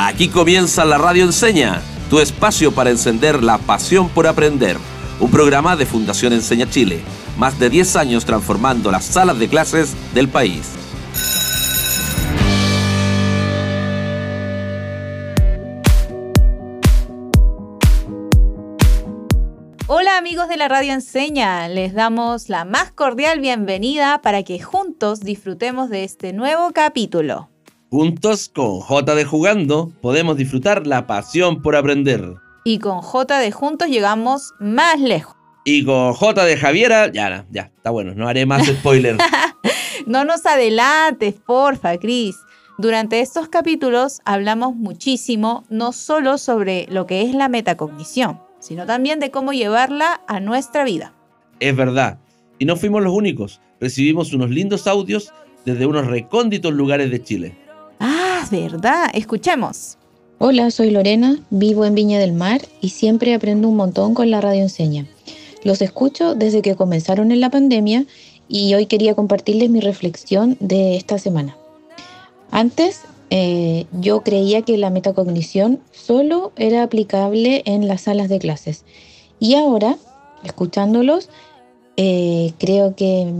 Aquí comienza la Radio Enseña, tu espacio para encender la pasión por aprender. Un programa de Fundación Enseña Chile, más de 10 años transformando las salas de clases del país. Hola amigos de la Radio Enseña, les damos la más cordial bienvenida para que juntos disfrutemos de este nuevo capítulo. Juntos con J de Jugando podemos disfrutar la pasión por aprender. Y con J de Juntos llegamos más lejos. Y con J de Javiera, ya, ya, está bueno, no haré más spoiler. no nos adelantes, porfa, Cris. Durante estos capítulos hablamos muchísimo no solo sobre lo que es la metacognición, sino también de cómo llevarla a nuestra vida. Es verdad, y no fuimos los únicos. Recibimos unos lindos audios desde unos recónditos lugares de Chile. Verdad. Escuchemos. Hola, soy Lorena, vivo en Viña del Mar y siempre aprendo un montón con la radio enseña. Los escucho desde que comenzaron en la pandemia y hoy quería compartirles mi reflexión de esta semana. Antes eh, yo creía que la metacognición solo era aplicable en las salas de clases y ahora, escuchándolos, eh, creo que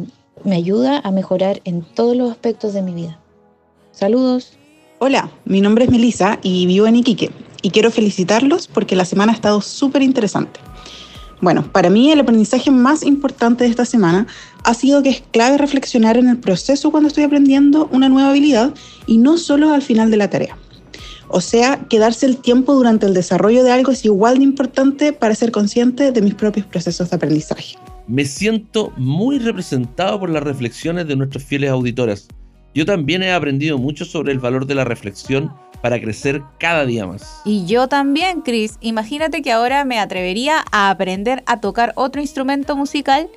me ayuda a mejorar en todos los aspectos de mi vida. Saludos. Hola, mi nombre es Melisa y vivo en Iquique y quiero felicitarlos porque la semana ha estado súper interesante. Bueno, para mí el aprendizaje más importante de esta semana ha sido que es clave reflexionar en el proceso cuando estoy aprendiendo una nueva habilidad y no solo al final de la tarea. O sea, quedarse el tiempo durante el desarrollo de algo es igual de importante para ser consciente de mis propios procesos de aprendizaje. Me siento muy representado por las reflexiones de nuestros fieles auditores yo también he aprendido mucho sobre el valor de la reflexión para crecer cada día más. Y yo también, Chris. Imagínate que ahora me atrevería a aprender a tocar otro instrumento musical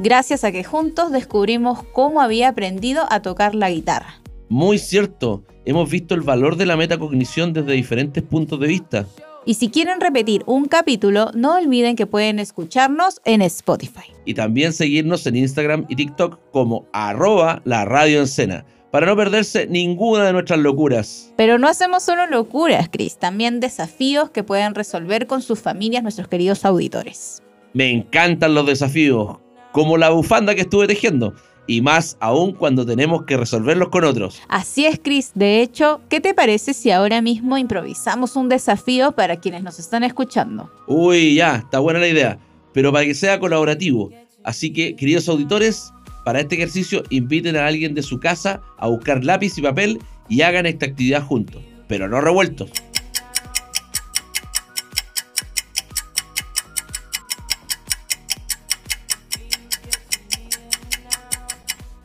gracias a que juntos descubrimos cómo había aprendido a tocar la guitarra. Muy cierto. Hemos visto el valor de la metacognición desde diferentes puntos de vista. Y si quieren repetir un capítulo, no olviden que pueden escucharnos en Spotify. Y también seguirnos en Instagram y TikTok como arroba la radio para no perderse ninguna de nuestras locuras. Pero no hacemos solo locuras, Chris, también desafíos que pueden resolver con sus familias nuestros queridos auditores. Me encantan los desafíos, como la bufanda que estuve tejiendo, y más aún cuando tenemos que resolverlos con otros. Así es, Chris. De hecho, ¿qué te parece si ahora mismo improvisamos un desafío para quienes nos están escuchando? Uy, ya, está buena la idea, pero para que sea colaborativo. Así que, queridos auditores, para este ejercicio, inviten a alguien de su casa a buscar lápiz y papel y hagan esta actividad juntos, pero no revueltos.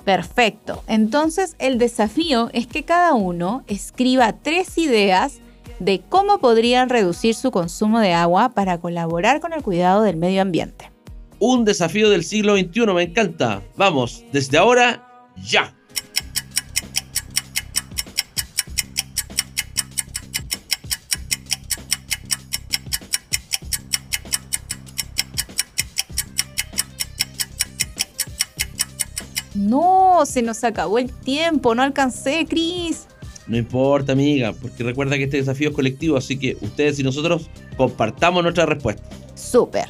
Perfecto. Entonces el desafío es que cada uno escriba tres ideas de cómo podrían reducir su consumo de agua para colaborar con el cuidado del medio ambiente. Un desafío del siglo XXI, me encanta. Vamos, desde ahora, ya. No, se nos acabó el tiempo, no alcancé, Cris. No importa, amiga, porque recuerda que este desafío es colectivo, así que ustedes y nosotros compartamos nuestra respuesta. Súper.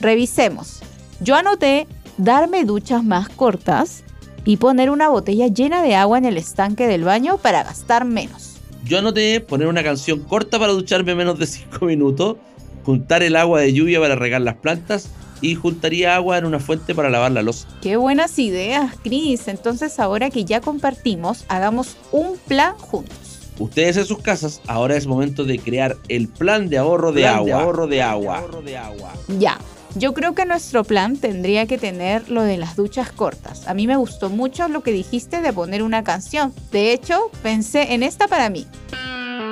Revisemos. Yo anoté darme duchas más cortas y poner una botella llena de agua en el estanque del baño para gastar menos. Yo anoté poner una canción corta para ducharme menos de 5 minutos, juntar el agua de lluvia para regar las plantas y juntaría agua en una fuente para lavar la losa. Qué buenas ideas, Cris. Entonces ahora que ya compartimos, hagamos un plan juntos. Ustedes en sus casas, ahora es momento de crear el plan de ahorro de, agua. de ahorro de agua. Ya, yo creo que nuestro plan tendría que tener lo de las duchas cortas. A mí me gustó mucho lo que dijiste de poner una canción. De hecho, pensé en esta para mí.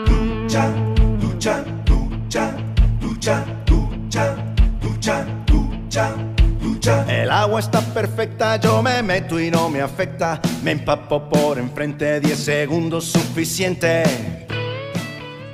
Ducha, ducha, ducha, ducha, ducha, ducha, ducha. Ducha. El agua está perfecta, yo me meto y no me afecta. Me empapo por enfrente, 10 segundos suficiente.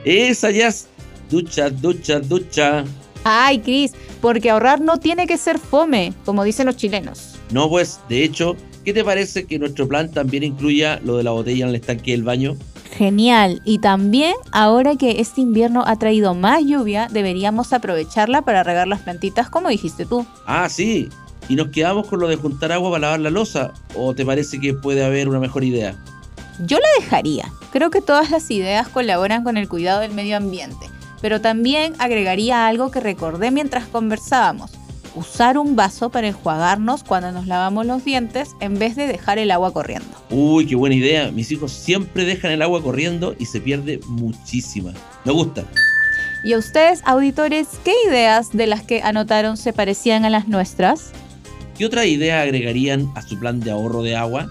Esa ya es ducha, ducha, ducha. Ay, Cris, porque ahorrar no tiene que ser fome, como dicen los chilenos. No, pues, de hecho, ¿qué te parece que nuestro plan también incluya lo de la botella en el estanque del baño? Genial. Y también, ahora que este invierno ha traído más lluvia, deberíamos aprovecharla para regar las plantitas como dijiste tú. Ah, sí. Y nos quedamos con lo de juntar agua para lavar la losa. ¿O te parece que puede haber una mejor idea? Yo la dejaría. Creo que todas las ideas colaboran con el cuidado del medio ambiente. Pero también agregaría algo que recordé mientras conversábamos usar un vaso para enjuagarnos cuando nos lavamos los dientes en vez de dejar el agua corriendo. Uy, qué buena idea. Mis hijos siempre dejan el agua corriendo y se pierde muchísima. Me gusta. ¿Y a ustedes, auditores, qué ideas de las que anotaron se parecían a las nuestras? ¿Qué otra idea agregarían a su plan de ahorro de agua?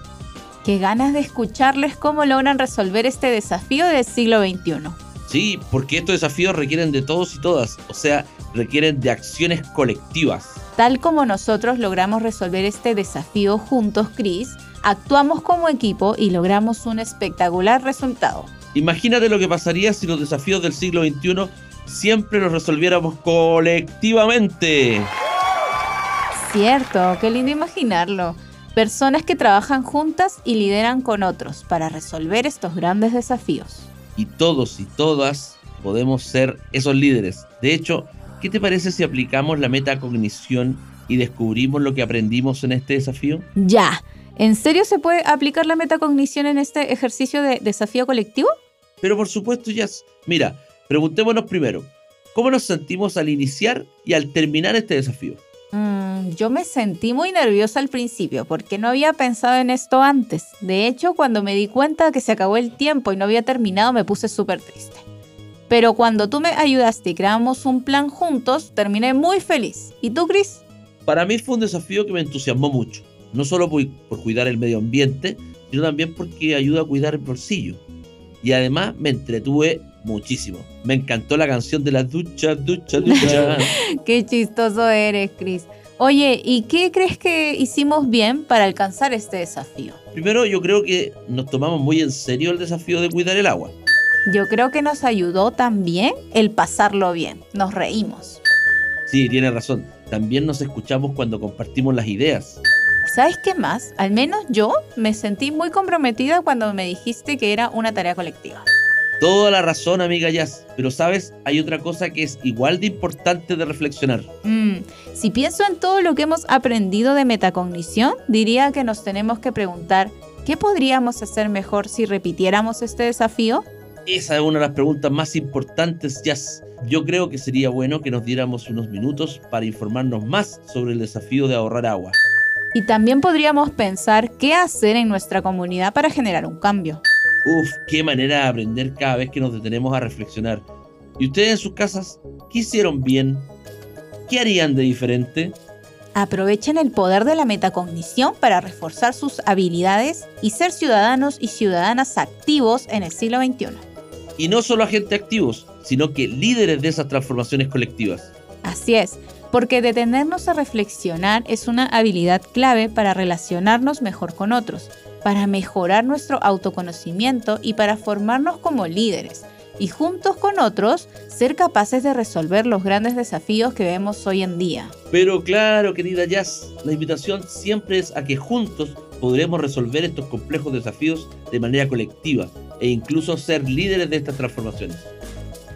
Qué ganas de escucharles cómo logran resolver este desafío del siglo XXI. Sí, porque estos desafíos requieren de todos y todas, o sea, requieren de acciones colectivas. Tal como nosotros logramos resolver este desafío juntos, Chris, actuamos como equipo y logramos un espectacular resultado. Imagínate lo que pasaría si los desafíos del siglo XXI siempre los resolviéramos colectivamente. Cierto, qué lindo imaginarlo. Personas que trabajan juntas y lideran con otros para resolver estos grandes desafíos. Y todos y todas podemos ser esos líderes. De hecho, ¿Qué te parece si aplicamos la metacognición y descubrimos lo que aprendimos en este desafío? Ya. ¿En serio se puede aplicar la metacognición en este ejercicio de desafío colectivo? Pero por supuesto, Jazz. Mira, preguntémonos primero, ¿cómo nos sentimos al iniciar y al terminar este desafío? Mm, yo me sentí muy nerviosa al principio porque no había pensado en esto antes. De hecho, cuando me di cuenta que se acabó el tiempo y no había terminado, me puse súper triste. Pero cuando tú me ayudaste y creamos un plan juntos, terminé muy feliz. ¿Y tú, Chris? Para mí fue un desafío que me entusiasmó mucho. No solo por, cuidar el medio ambiente, sino también porque ayuda a cuidar el bolsillo. Y además me entretuve muchísimo. Me encantó la canción de la ducha, ducha, ducha. Qué chistoso eres, Chris. Oye, ¿y qué crees que hicimos bien para alcanzar este desafío? Primero, yo creo que nos tomamos muy en serio el desafío de cuidar el agua. Yo creo que nos ayudó también el pasarlo bien. Nos reímos. Sí, tiene razón. También nos escuchamos cuando compartimos las ideas. ¿Sabes qué más? Al menos yo me sentí muy comprometida cuando me dijiste que era una tarea colectiva. Toda la razón, amiga Jazz. Pero sabes, hay otra cosa que es igual de importante de reflexionar. Mm, si pienso en todo lo que hemos aprendido de metacognición, diría que nos tenemos que preguntar, ¿qué podríamos hacer mejor si repitiéramos este desafío? Esa es una de las preguntas más importantes, Jazz. Yo creo que sería bueno que nos diéramos unos minutos para informarnos más sobre el desafío de ahorrar agua. Y también podríamos pensar qué hacer en nuestra comunidad para generar un cambio. Uf, qué manera de aprender cada vez que nos detenemos a reflexionar. ¿Y ustedes en sus casas qué hicieron bien? ¿Qué harían de diferente? Aprovechen el poder de la metacognición para reforzar sus habilidades y ser ciudadanos y ciudadanas activos en el siglo XXI y no solo agentes activos, sino que líderes de esas transformaciones colectivas. Así es, porque detenernos a reflexionar es una habilidad clave para relacionarnos mejor con otros, para mejorar nuestro autoconocimiento y para formarnos como líderes, y juntos con otros ser capaces de resolver los grandes desafíos que vemos hoy en día. Pero claro, querida Jazz, la invitación siempre es a que juntos podremos resolver estos complejos desafíos de manera colectiva e incluso ser líderes de estas transformaciones.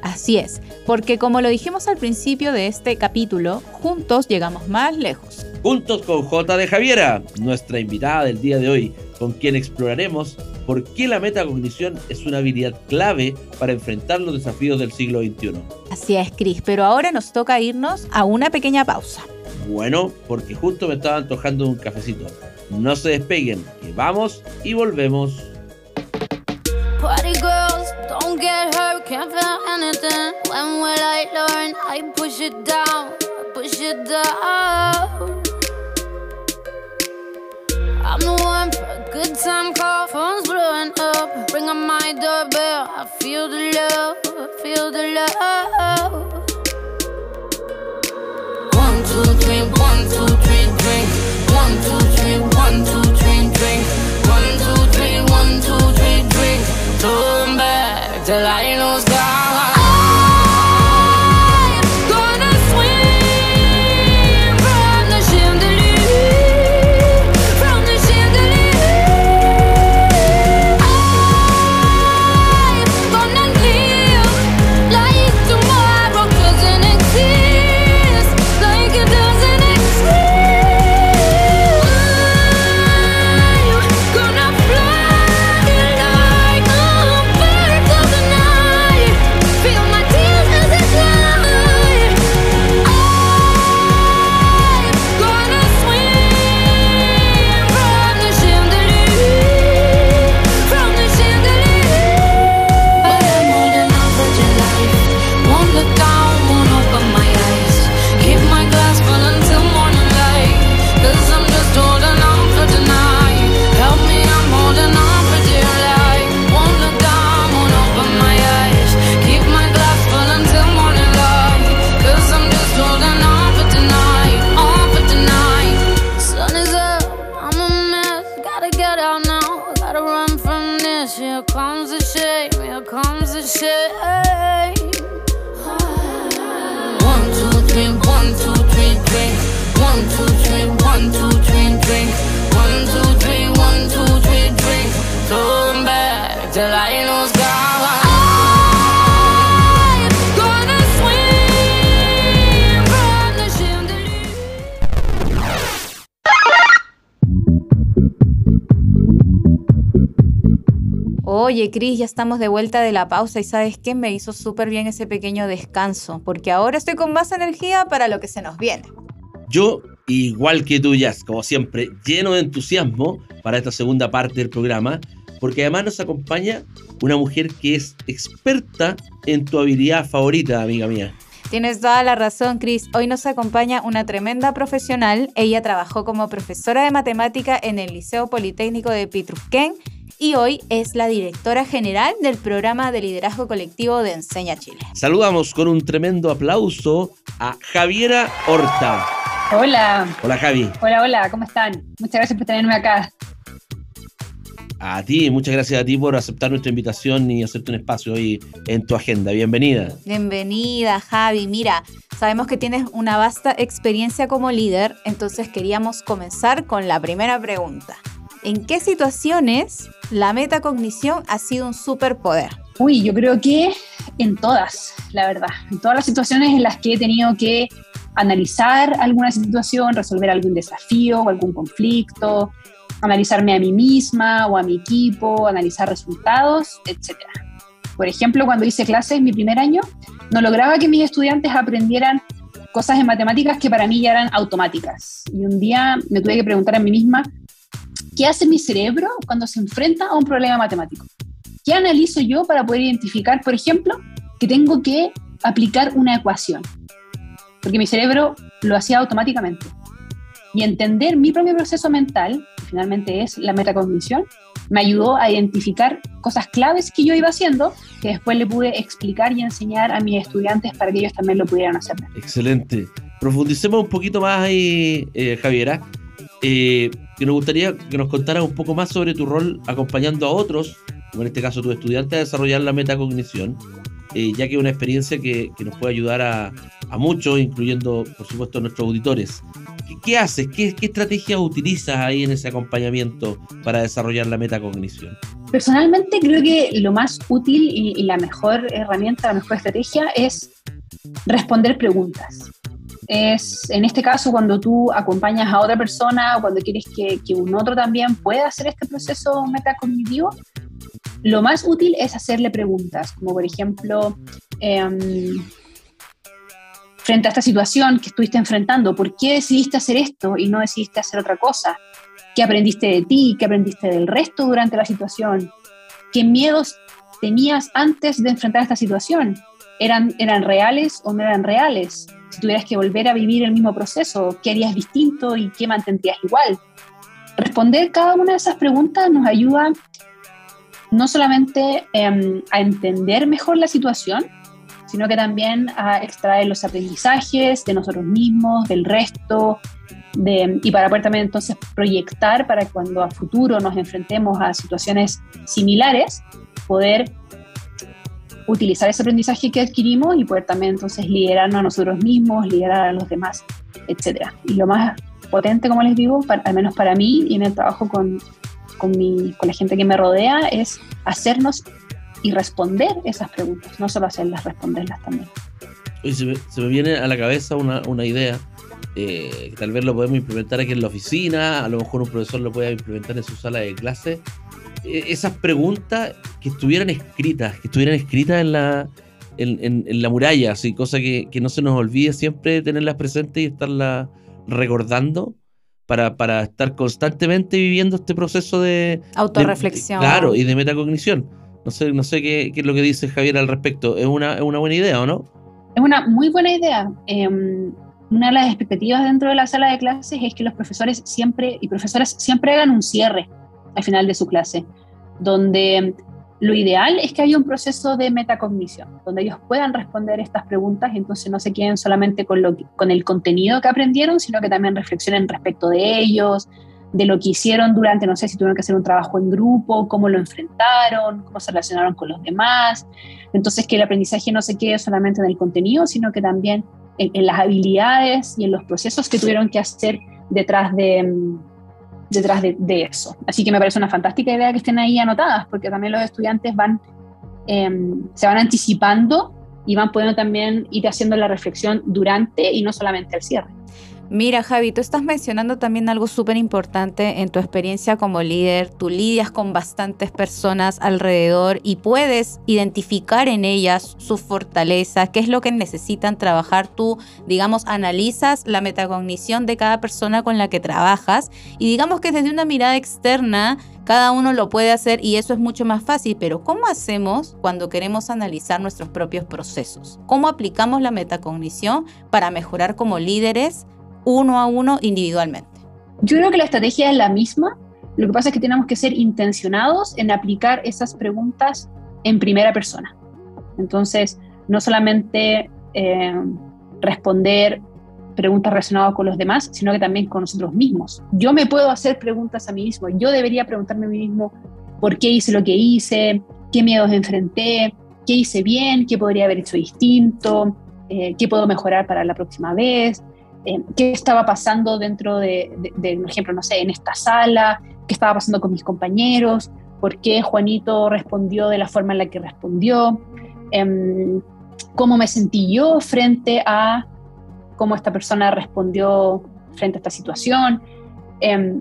Así es, porque como lo dijimos al principio de este capítulo, juntos llegamos más lejos. Juntos con J de Javiera, nuestra invitada del día de hoy, con quien exploraremos por qué la metacognición es una habilidad clave para enfrentar los desafíos del siglo XXI. Así es, Cris, pero ahora nos toca irnos a una pequeña pausa. Bueno, porque justo me estaba antojando un cafecito. No se despeguen, que vamos y volvemos. Party girls, don't get hurt, can't feel anything. When will I learn? I push it down, push it down. Good time call, phone's blowing up. Ring on my doorbell, I feel the love, feel the love. One, two, three, one, two, three, drink. One, two, three, one, two, three, drink. One, two, three, one, two, three, drink. Back till I Oye, Cris, ya estamos de vuelta de la pausa y ¿sabes qué? Me hizo súper bien ese pequeño descanso, porque ahora estoy con más energía para lo que se nos viene. Yo, igual que tú, Jazz, como siempre, lleno de entusiasmo para esta segunda parte del programa, porque además nos acompaña una mujer que es experta en tu habilidad favorita, amiga mía. Tienes toda la razón, Cris. Hoy nos acompaña una tremenda profesional. Ella trabajó como profesora de matemática en el Liceo Politécnico de Pitrusquén y hoy es la directora general del programa de liderazgo colectivo de Enseña Chile. Saludamos con un tremendo aplauso a Javiera Horta. Hola, Hola Javi. hola, hola, ¿cómo están? Muchas gracias por tenerme acá. A ti, muchas gracias a ti por aceptar nuestra invitación y hacerte un espacio hoy en tu agenda. Bienvenida. Bienvenida, Javi. Mira, sabemos que tienes una vasta experiencia como líder, entonces queríamos comenzar con la primera pregunta. ¿En qué situaciones la metacognición ha sido un superpoder? Uy, yo creo que en todas, la verdad, en todas las situaciones en las que he tenido que analizar alguna situación, resolver algún desafío o algún conflicto, analizarme a mí misma o a mi equipo, analizar resultados, etc. Por ejemplo, cuando hice clases mi primer año, no lograba que mis estudiantes aprendieran cosas en matemáticas que para mí ya eran automáticas. Y un día me tuve que preguntar a mí misma, ¿qué hace mi cerebro cuando se enfrenta a un problema matemático? ¿Qué analizo yo para poder identificar, por ejemplo, que tengo que aplicar una ecuación? Porque mi cerebro lo hacía automáticamente. Y entender mi propio proceso mental, que finalmente es la metacognición, me ayudó a identificar cosas claves que yo iba haciendo, que después le pude explicar y enseñar a mis estudiantes para que ellos también lo pudieran hacer. Excelente. Profundicemos un poquito más ahí, eh, Javiera. Eh, que nos gustaría que nos contaras un poco más sobre tu rol acompañando a otros, como en este caso tu estudiante, a desarrollar la metacognición, eh, ya que es una experiencia que, que nos puede ayudar a, a muchos, incluyendo, por supuesto, a nuestros auditores. ¿Qué, qué haces? ¿Qué, ¿Qué estrategias utilizas ahí en ese acompañamiento para desarrollar la metacognición? Personalmente creo que lo más útil y, y la mejor herramienta, la mejor estrategia es responder preguntas. Es en este caso cuando tú acompañas a otra persona o cuando quieres que, que un otro también pueda hacer este proceso metacognitivo, lo más útil es hacerle preguntas, como por ejemplo, em, frente a esta situación que estuviste enfrentando, ¿por qué decidiste hacer esto y no decidiste hacer otra cosa? ¿Qué aprendiste de ti? ¿Qué aprendiste del resto durante la situación? ¿Qué miedos tenías antes de enfrentar esta situación? ¿Eran, ¿Eran reales o no eran reales? Si tuvieras que volver a vivir el mismo proceso, ¿qué harías distinto y qué mantendrías igual? Responder cada una de esas preguntas nos ayuda no solamente eh, a entender mejor la situación, sino que también a extraer los aprendizajes de nosotros mismos, del resto, y para poder también entonces proyectar para cuando a futuro nos enfrentemos a situaciones similares, poder utilizar ese aprendizaje que adquirimos y poder también entonces liderarnos a nosotros mismos, liderar a los demás, etc. Y lo más potente, como les digo, para, al menos para mí y en el trabajo con, con, mi, con la gente que me rodea, es hacernos y responder esas preguntas, no solo hacerlas, responderlas también. Oye, se, me, se me viene a la cabeza una, una idea. eh, tal vez lo podemos implementar aquí en la oficina, a lo mejor un profesor lo pueda implementar en su sala de clase. Eh, esas preguntas que estuvieran escritas, que estuvieran escritas en la, en, en- en la muralla, así, cosa que, que no se nos olvide siempre tenerlas presentes y estarlas recordando para, para estar constantemente viviendo este proceso de, de- Autorreflexión. claro, y de metacognición. No sé, no sé qué, qué es lo que dice Javier al respecto. ¿Es una, es una buena idea o no? Es una muy buena idea. Eh, una de las expectativas dentro de la sala de clases es que los profesores siempre y profesoras siempre hagan un cierre al final de su clase, donde lo ideal es que haya un proceso de metacognición, donde ellos puedan responder estas preguntas y entonces no se queden solamente con, lo con el contenido que aprendieron, sino que también reflexionen respecto de ellos, de lo que hicieron durante, no sé si tuvieron que hacer un trabajo en grupo, cómo lo enfrentaron, cómo se relacionaron con los demás. Entonces, que el aprendizaje no se quede solamente en el contenido, sino que también en, las habilidades y en los procesos que tuvieron que hacer detrás de, mm, detrás de, eso. Así que me parece una fantástica idea que estén ahí anotadas, porque también los estudiantes van, em, se van anticipando y van pudiendo también ir haciendo la reflexión durante y no solamente al cierre. Mira, Javi, tú estás mencionando también algo súper importante en tu experiencia como líder. Tú lidias con bastantes personas alrededor y puedes identificar en ellas sus fortalezas, qué es lo que necesitan trabajar. Tú, digamos, analizas la metacognición de cada persona con la que trabajas y digamos que desde una mirada externa cada uno lo puede hacer y eso es mucho más fácil, pero ¿cómo hacemos cuando queremos analizar nuestros propios procesos? ¿Cómo aplicamos la metacognición para mejorar como líderes? Uno a uno individualmente? Yo creo que la estrategia es la misma. Lo que pasa es que tenemos que ser intencionados en aplicar esas preguntas en primera persona. Entonces, no solamente eh, responder preguntas relacionadas con los demás, sino que también con nosotros mismos. Yo me puedo hacer preguntas a mí mismo. Yo debería preguntarme a mí mismo por qué hice lo que hice, qué miedos enfrenté, qué hice bien, qué podría haber hecho distinto, eh, qué puedo mejorar para la próxima vez, eh, qué estaba pasando dentro de, por ejemplo, no sé, en esta sala, qué estaba pasando con mis compañeros, por qué Juanito respondió de la forma en la que respondió, em, cómo me sentí yo frente a cómo esta persona respondió frente a esta situación. Em,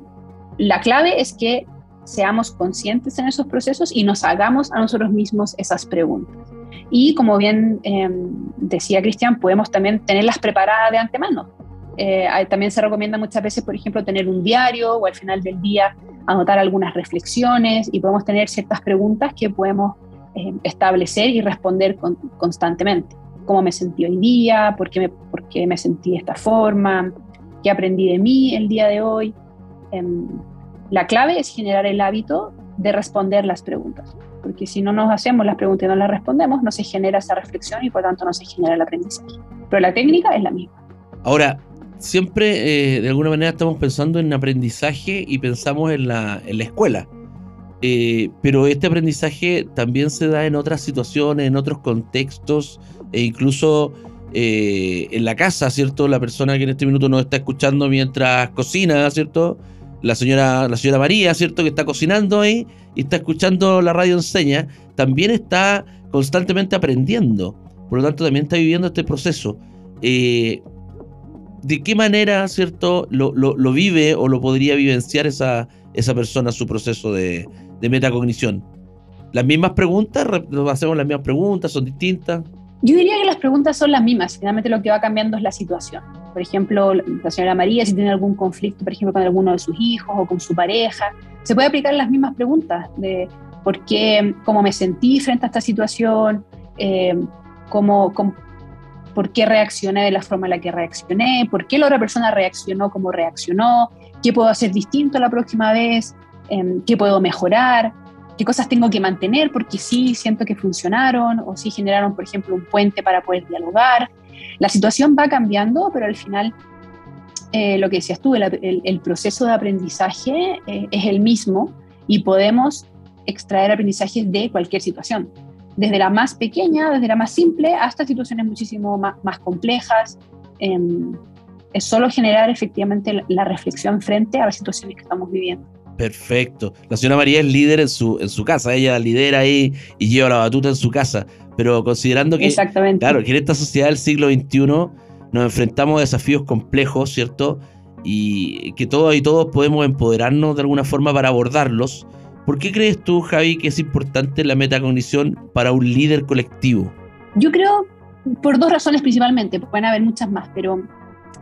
la clave es que seamos conscientes en esos procesos y nos hagamos a nosotros mismos esas preguntas. Y como bien em, decía Cristian, podemos también tenerlas preparadas de antemano. Eh, también se recomienda muchas veces, por ejemplo, tener un diario o al final del día anotar algunas reflexiones y podemos tener ciertas preguntas que podemos eh, establecer y responder constantemente. ¿Cómo me sentí hoy día? ¿Por qué, me, ¿Por qué me sentí de esta forma? ¿Qué aprendí de mí el día de hoy? Em, la clave es generar el hábito de responder las preguntas, porque si no nos hacemos las preguntas y no las respondemos, no se genera esa reflexión y por tanto no se genera el aprendizaje. Pero la técnica es la misma. Ahora, siempre eh, de alguna manera estamos pensando en aprendizaje y pensamos en la, en la escuela. Eh, pero este aprendizaje también se da en otras situaciones, en otros contextos e incluso eh, en la casa, ¿cierto? La persona que en este minuto nos está escuchando mientras cocina, ¿cierto? La señora, la señora María, ¿cierto? Que está cocinando ahí y está escuchando la radio enseña, también está constantemente aprendiendo. Por lo tanto, también está viviendo este proceso. De qué manera, ¿cierto?, lo, lo, vive o lo podría vivenciar esa, esa persona su proceso de, de metacognición. ¿Las mismas preguntas? ¿Hacemos las mismas preguntas? ¿Son distintas? Yo diría que las preguntas son las mismas. Finalmente lo que va cambiando es la situación. Por ejemplo, la señora María, si tiene algún conflicto, por ejemplo, con alguno de sus hijos o con su pareja, se puede aplicar las mismas preguntas de por qué, cómo me sentí frente a esta situación, eh, cómo, cómo, por qué reaccioné de la forma en la que reaccioné, por qué la otra persona reaccionó como reaccionó, qué puedo hacer distinto la próxima vez, em, qué puedo mejorar, qué cosas tengo que mantener porque sí siento que funcionaron o sí generaron, por ejemplo, un puente para poder dialogar. La situación va cambiando, pero al final, eh, lo que decías tú, el, proceso de aprendizaje eh, es el mismo y podemos extraer aprendizajes de cualquier situación desde la más pequeña, desde la más simple, hasta situaciones muchísimo más, más complejas. Em, es solo generar efectivamente la, reflexión frente a las situaciones que estamos viviendo. Perfecto. La señora María es líder en su, en su casa, ella lidera ahí y lleva la batuta en su casa, pero considerando que, Exactamente. claro, que en esta sociedad del siglo XXI nos enfrentamos a desafíos complejos, ¿cierto? Y que todos y todos podemos empoderarnos de alguna forma para abordarlos ¿Por qué crees tú, Javi, que es importante la metacognición para un líder colectivo? Yo creo por dos razones principalmente, pueden haber muchas más, pero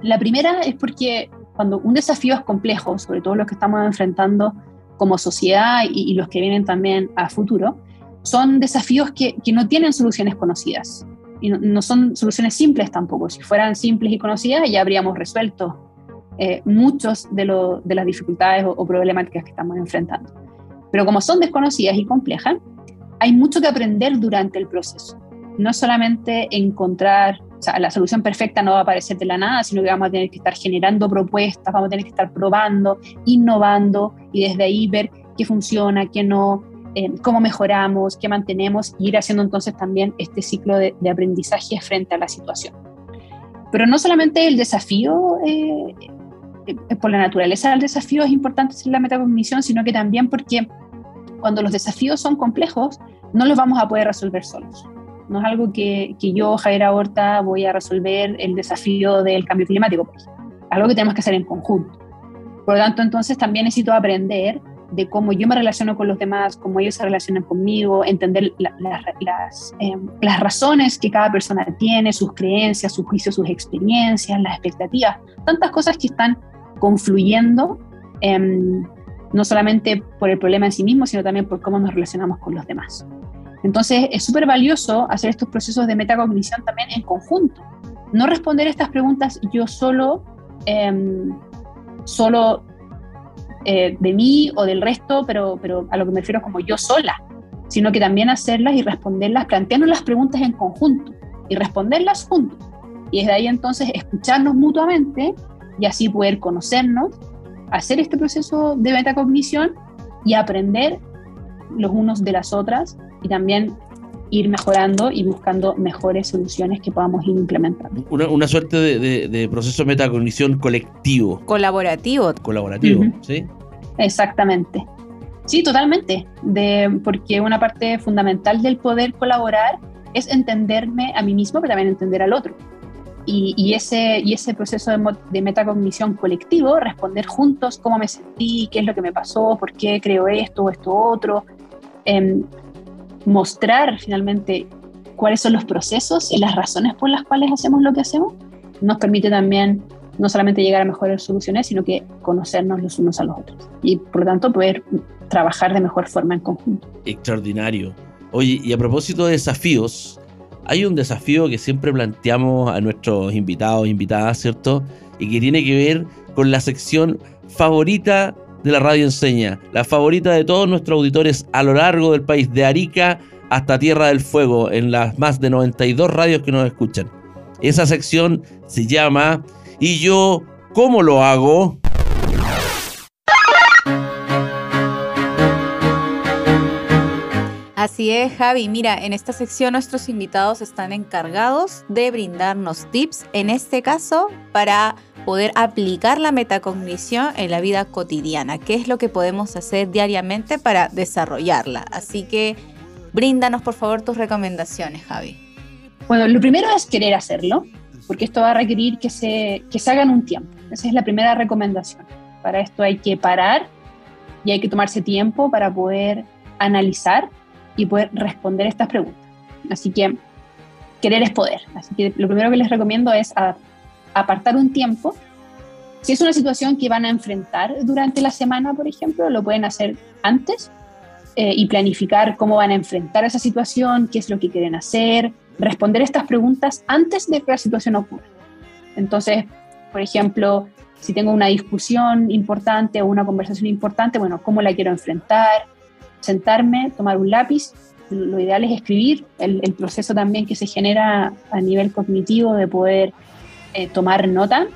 la primera es porque cuando un desafío es complejo, sobre todo los que estamos enfrentando como sociedad y, los que vienen también a futuro, son desafíos que, no tienen soluciones conocidas y no, son soluciones simples tampoco. Si fueran simples y conocidas ya habríamos resuelto eh, muchos de, las dificultades o problemáticas que estamos enfrentando. Pero como son desconocidas y complejas, hay mucho que aprender durante el proceso. no solamente encontrar, o sea, la solución perfecta no va a aparecer de la nada, sino que vamos a tener que estar generando propuestas, vamos a tener que estar probando, innovando y desde ahí ver qué funciona, qué no, eh, cómo mejoramos, qué mantenemos y ir haciendo entonces también este ciclo de, de aprendizaje frente a la situación. Pero no solamente el desafío, eh, eh, por la naturaleza del desafío es importante en la metacognición, sino que también porque cuando los desafíos son complejos, no los vamos a poder resolver solos. No es algo que, que yo, Javier Horta, voy a resolver el desafío del cambio climático, ejemplo. Algo que tenemos que hacer en conjunto. Por lo tanto, entonces también necesito aprender de cómo yo me relaciono con los demás, cómo ellos se relacionan conmigo, entender las, em, las razones que cada persona tiene, sus creencias, sus juicios, sus experiencias, las expectativas, tantas cosas que están confluyendo, em, no solamente por el problema en sí mismo, sino también por cómo nos relacionamos con los demás. Entonces, es súper valioso hacer estos procesos de metacognición también en conjunto. No responder estas preguntas yo solo, em, solo eh, de mí o del resto, pero, pero a lo que me refiero como yo sola, sino que también hacerlas y responderlas, plantearnos las preguntas en conjunto y responderlas juntos. Y desde ahí entonces escucharnos mutuamente y así poder conocernos, hacer este proceso de metacognición y aprender los unos de las otras y también ir mejorando y buscando mejores soluciones que podamos ir implementando. Una, suerte de, proceso de metacognición colectivo. Colaborativo. Colaborativo, ¿sí? Exactamente. Sí, totalmente. De, porque una parte fundamental del poder colaborar es entenderme a mí mismo, pero también entender al otro. Y, ese, y ese proceso de, metacognición colectivo, responder juntos cómo me sentí, qué es lo que me pasó, por qué creo esto o esto otro, em, mostrar finalmente cuáles son los procesos y las razones por las cuales hacemos lo que hacemos, nos permite también no solamente llegar a mejores soluciones, sino que conocernos los unos a los otros y por lo tanto poder trabajar de mejor forma en conjunto. Extraordinario. Oye, y a propósito de desafíos, hay un desafío que siempre planteamos a nuestros invitados, invitadas, ¿cierto? Y que tiene que ver con la sección favorita de la radio enseña, la favorita de todos nuestros auditores a lo largo del país, de Arica hasta Tierra del Fuego, en las más de 92 radios que nos escuchan. Esa sección se llama ¿Y yo cómo lo hago? Así es, Javi. Mira, en esta sección nuestros invitados están encargados de brindarnos tips, en este caso, para poder aplicar la metacognición en la vida cotidiana. ¿Qué es lo que podemos hacer diariamente para desarrollarla? Así que bríndanos, por favor, tus recomendaciones, Javi. Bueno, lo primero es querer hacerlo, porque esto va a requerir que se, que se hagan un tiempo. Esa es la primera recomendación. Para esto hay que parar y hay que tomarse tiempo para poder analizar y poder responder estas preguntas. Así que querer es poder. Así que lo primero que les recomiendo es apartar un tiempo. Si es una situación que van a enfrentar durante la semana, por ejemplo, lo pueden hacer antes eh, y planificar cómo van a enfrentar esa situación, qué es lo que quieren hacer, responder estas preguntas antes de que la situación ocurra. Entonces, por ejemplo, si tengo una discusión importante o una conversación importante, bueno, ¿cómo la quiero enfrentar? Sentarme, tomar un lápiz. Lo ideal es escribir el, proceso también que se genera a nivel cognitivo de poder eh, tomar nota.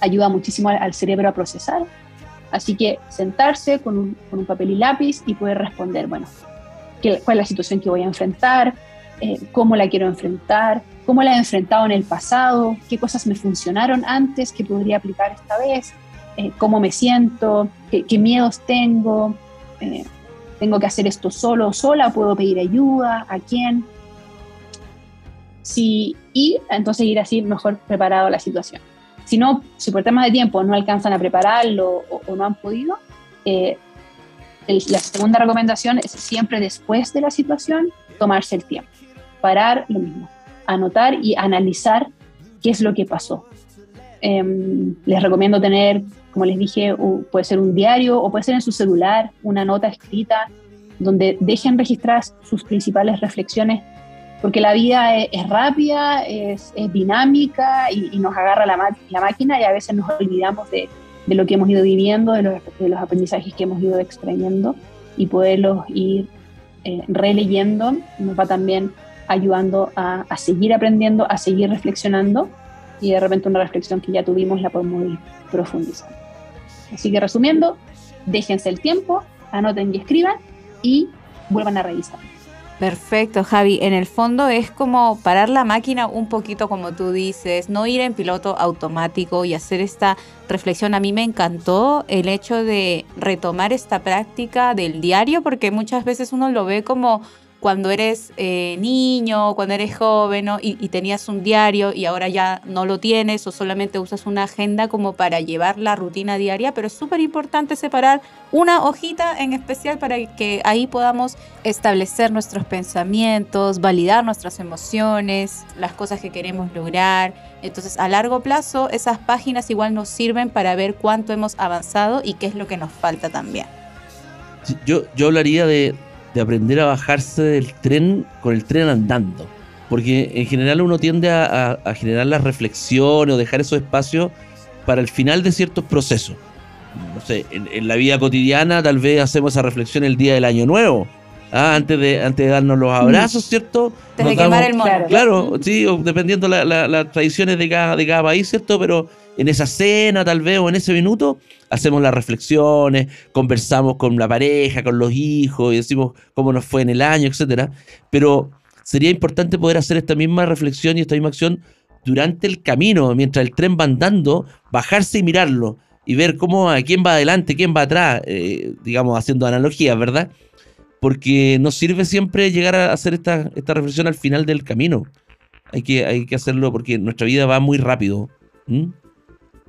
Ayuda muchísimo al, cerebro a procesar. Así que sentarse con un, con un papel y lápiz y poder responder, bueno, ¿qué, ¿cuál es la situación que voy a enfrentar? Eh, cómo la quiero enfrentar, cómo la he enfrentado en el pasado, qué cosas me funcionaron antes que podría aplicar esta vez, eh, cómo me siento, qué, miedos tengo, tengo que hacer esto solo o sola, puedo pedir ayuda, a quién. Si, y entonces ir así mejor preparado a la situación. Si no, si por temas de tiempo no alcanzan a prepararlo o, no han podido, la segunda recomendación es siempre después de la situación tomarse el tiempo parar lo mismo, anotar y analizar qué es lo que pasó. Em, les recomiendo tener, como les dije, puede ser un diario o puede ser en su celular, una nota escrita donde dejen registradas sus principales reflexiones, porque la vida es, rápida, es, dinámica y, nos agarra la, la, máquina y a veces nos olvidamos de, de lo que hemos ido viviendo, de los, de los, aprendizajes que hemos ido extrayendo y poderlos ir eh, releyendo nos va también ayudando a, a seguir aprendiendo, a seguir reflexionando y de repente una reflexión que ya tuvimos la podemos ir profundizando. Así que resumiendo, déjense el tiempo, anoten y escriban y vuelvan a revisar. Perfecto, Javi. En el fondo es como parar la máquina un poquito como tú dices, no ir en piloto automático y hacer esta reflexión. A mí me encantó el hecho de retomar esta práctica del diario porque muchas veces uno lo ve como cuando eres eh, niño, cuando eres joven ¿no? y, y, tenías un diario y ahora ya no lo tienes o solamente usas una agenda como para llevar la rutina diaria, pero es súper importante separar una hojita en especial para que ahí podamos establecer nuestros pensamientos, validar nuestras emociones, las cosas que queremos lograr. Entonces a largo plazo esas páginas igual nos sirven para ver cuánto hemos avanzado y qué es lo que nos falta también. Yo, yo hablaría de, de aprender a bajarse del tren con el tren andando. Porque en general uno tiende a, a, a, generar las reflexiones o dejar esos espacios para el final de ciertos procesos. No sé, en, en la vida cotidiana tal vez hacemos esa reflexión el día del año nuevo. Ah, antes de antes de darnos los abrazos, ¿cierto? Antes de quemar el mono. Claro, sí, o dependiendo las la, la tradiciones de cada, de cada país, ¿cierto? Pero en esa cena tal vez o en ese minuto hacemos las reflexiones, conversamos con la pareja, con los hijos y decimos cómo nos fue en el año, etcétera. Pero sería importante poder hacer esta misma reflexión y esta misma acción durante el camino, mientras el tren va andando, bajarse y mirarlo y ver cómo a quién va adelante, quién va atrás, eh, digamos, haciendo analogías, ¿verdad? Porque nos sirve siempre llegar a hacer esta, esta reflexión al final del camino. Hay que, hay que hacerlo porque nuestra vida va muy rápido. ¿Mm?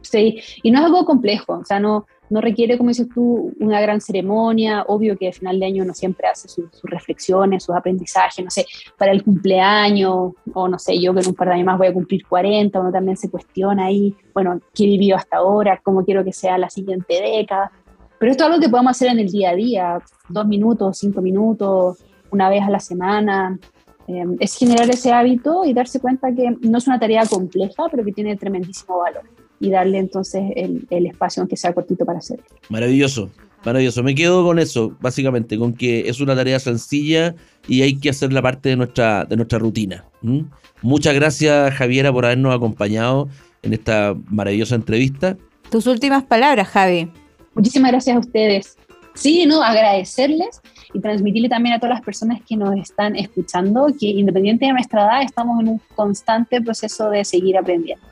Sí, y no es algo complejo, o sea, no, no requiere, como dices tú, una gran ceremonia, obvio que al final de año uno siempre hace sus, reflexiones, sus aprendizajes, no sé, para el cumpleaños, o no sé, yo que en un par de años más voy a cumplir 40, uno también se cuestiona ahí, bueno, ¿qué he vivido hasta ahora? ¿Cómo quiero que sea la siguiente década? Pero esto es algo que podemos hacer en el día a día, dos minutos, cinco minutos, una vez a la semana, eh, es generar ese hábito y darse cuenta que no es una tarea compleja, pero que tiene tremendísimo valor y darle entonces el, el, espacio, aunque sea cortito, para hacerlo. Maravilloso, maravilloso. Me quedo con eso, básicamente, con que es una tarea sencilla y hay que hacerla parte de nuestra, de nuestra rutina. ¿Mm? Muchas gracias, Javiera, por habernos acompañado en esta maravillosa entrevista. Tus últimas palabras, Javi. Muchísimas gracias a ustedes. Sí, no, agradecerles y transmitirle también a todas las personas que nos están escuchando que independiente de nuestra edad estamos en un constante proceso de seguir aprendiendo.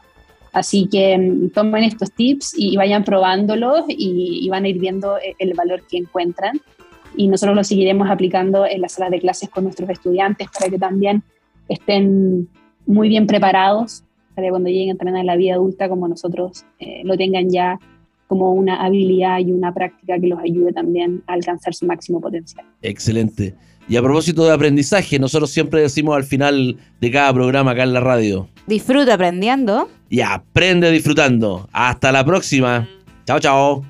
Así que mm, tomen estos tips y vayan probándolos y, van a ir viendo e, el valor que encuentran. Y nosotros lo seguiremos aplicando en las salas de clases con nuestros estudiantes para que también estén muy bien preparados para que cuando lleguen también a la vida adulta como nosotros eh, lo tengan ya como una habilidad y una práctica que los ayude también a alcanzar su máximo potencial. Excelente. Y a propósito de aprendizaje, nosotros siempre decimos al final de cada programa acá en la radio. Disfruta aprendiendo. Y aprende disfrutando. Hasta la próxima. Chao, chao.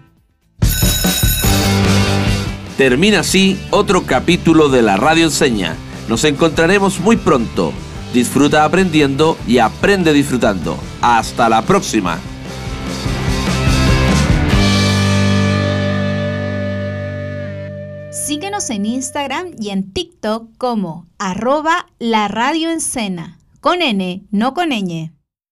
Termina así otro capítulo de la Radio Enseña. Nos encontraremos muy pronto. Disfruta aprendiendo y aprende disfrutando. Hasta la próxima. En Instagram y en TikTok como arroba la radio con N, no con ñ.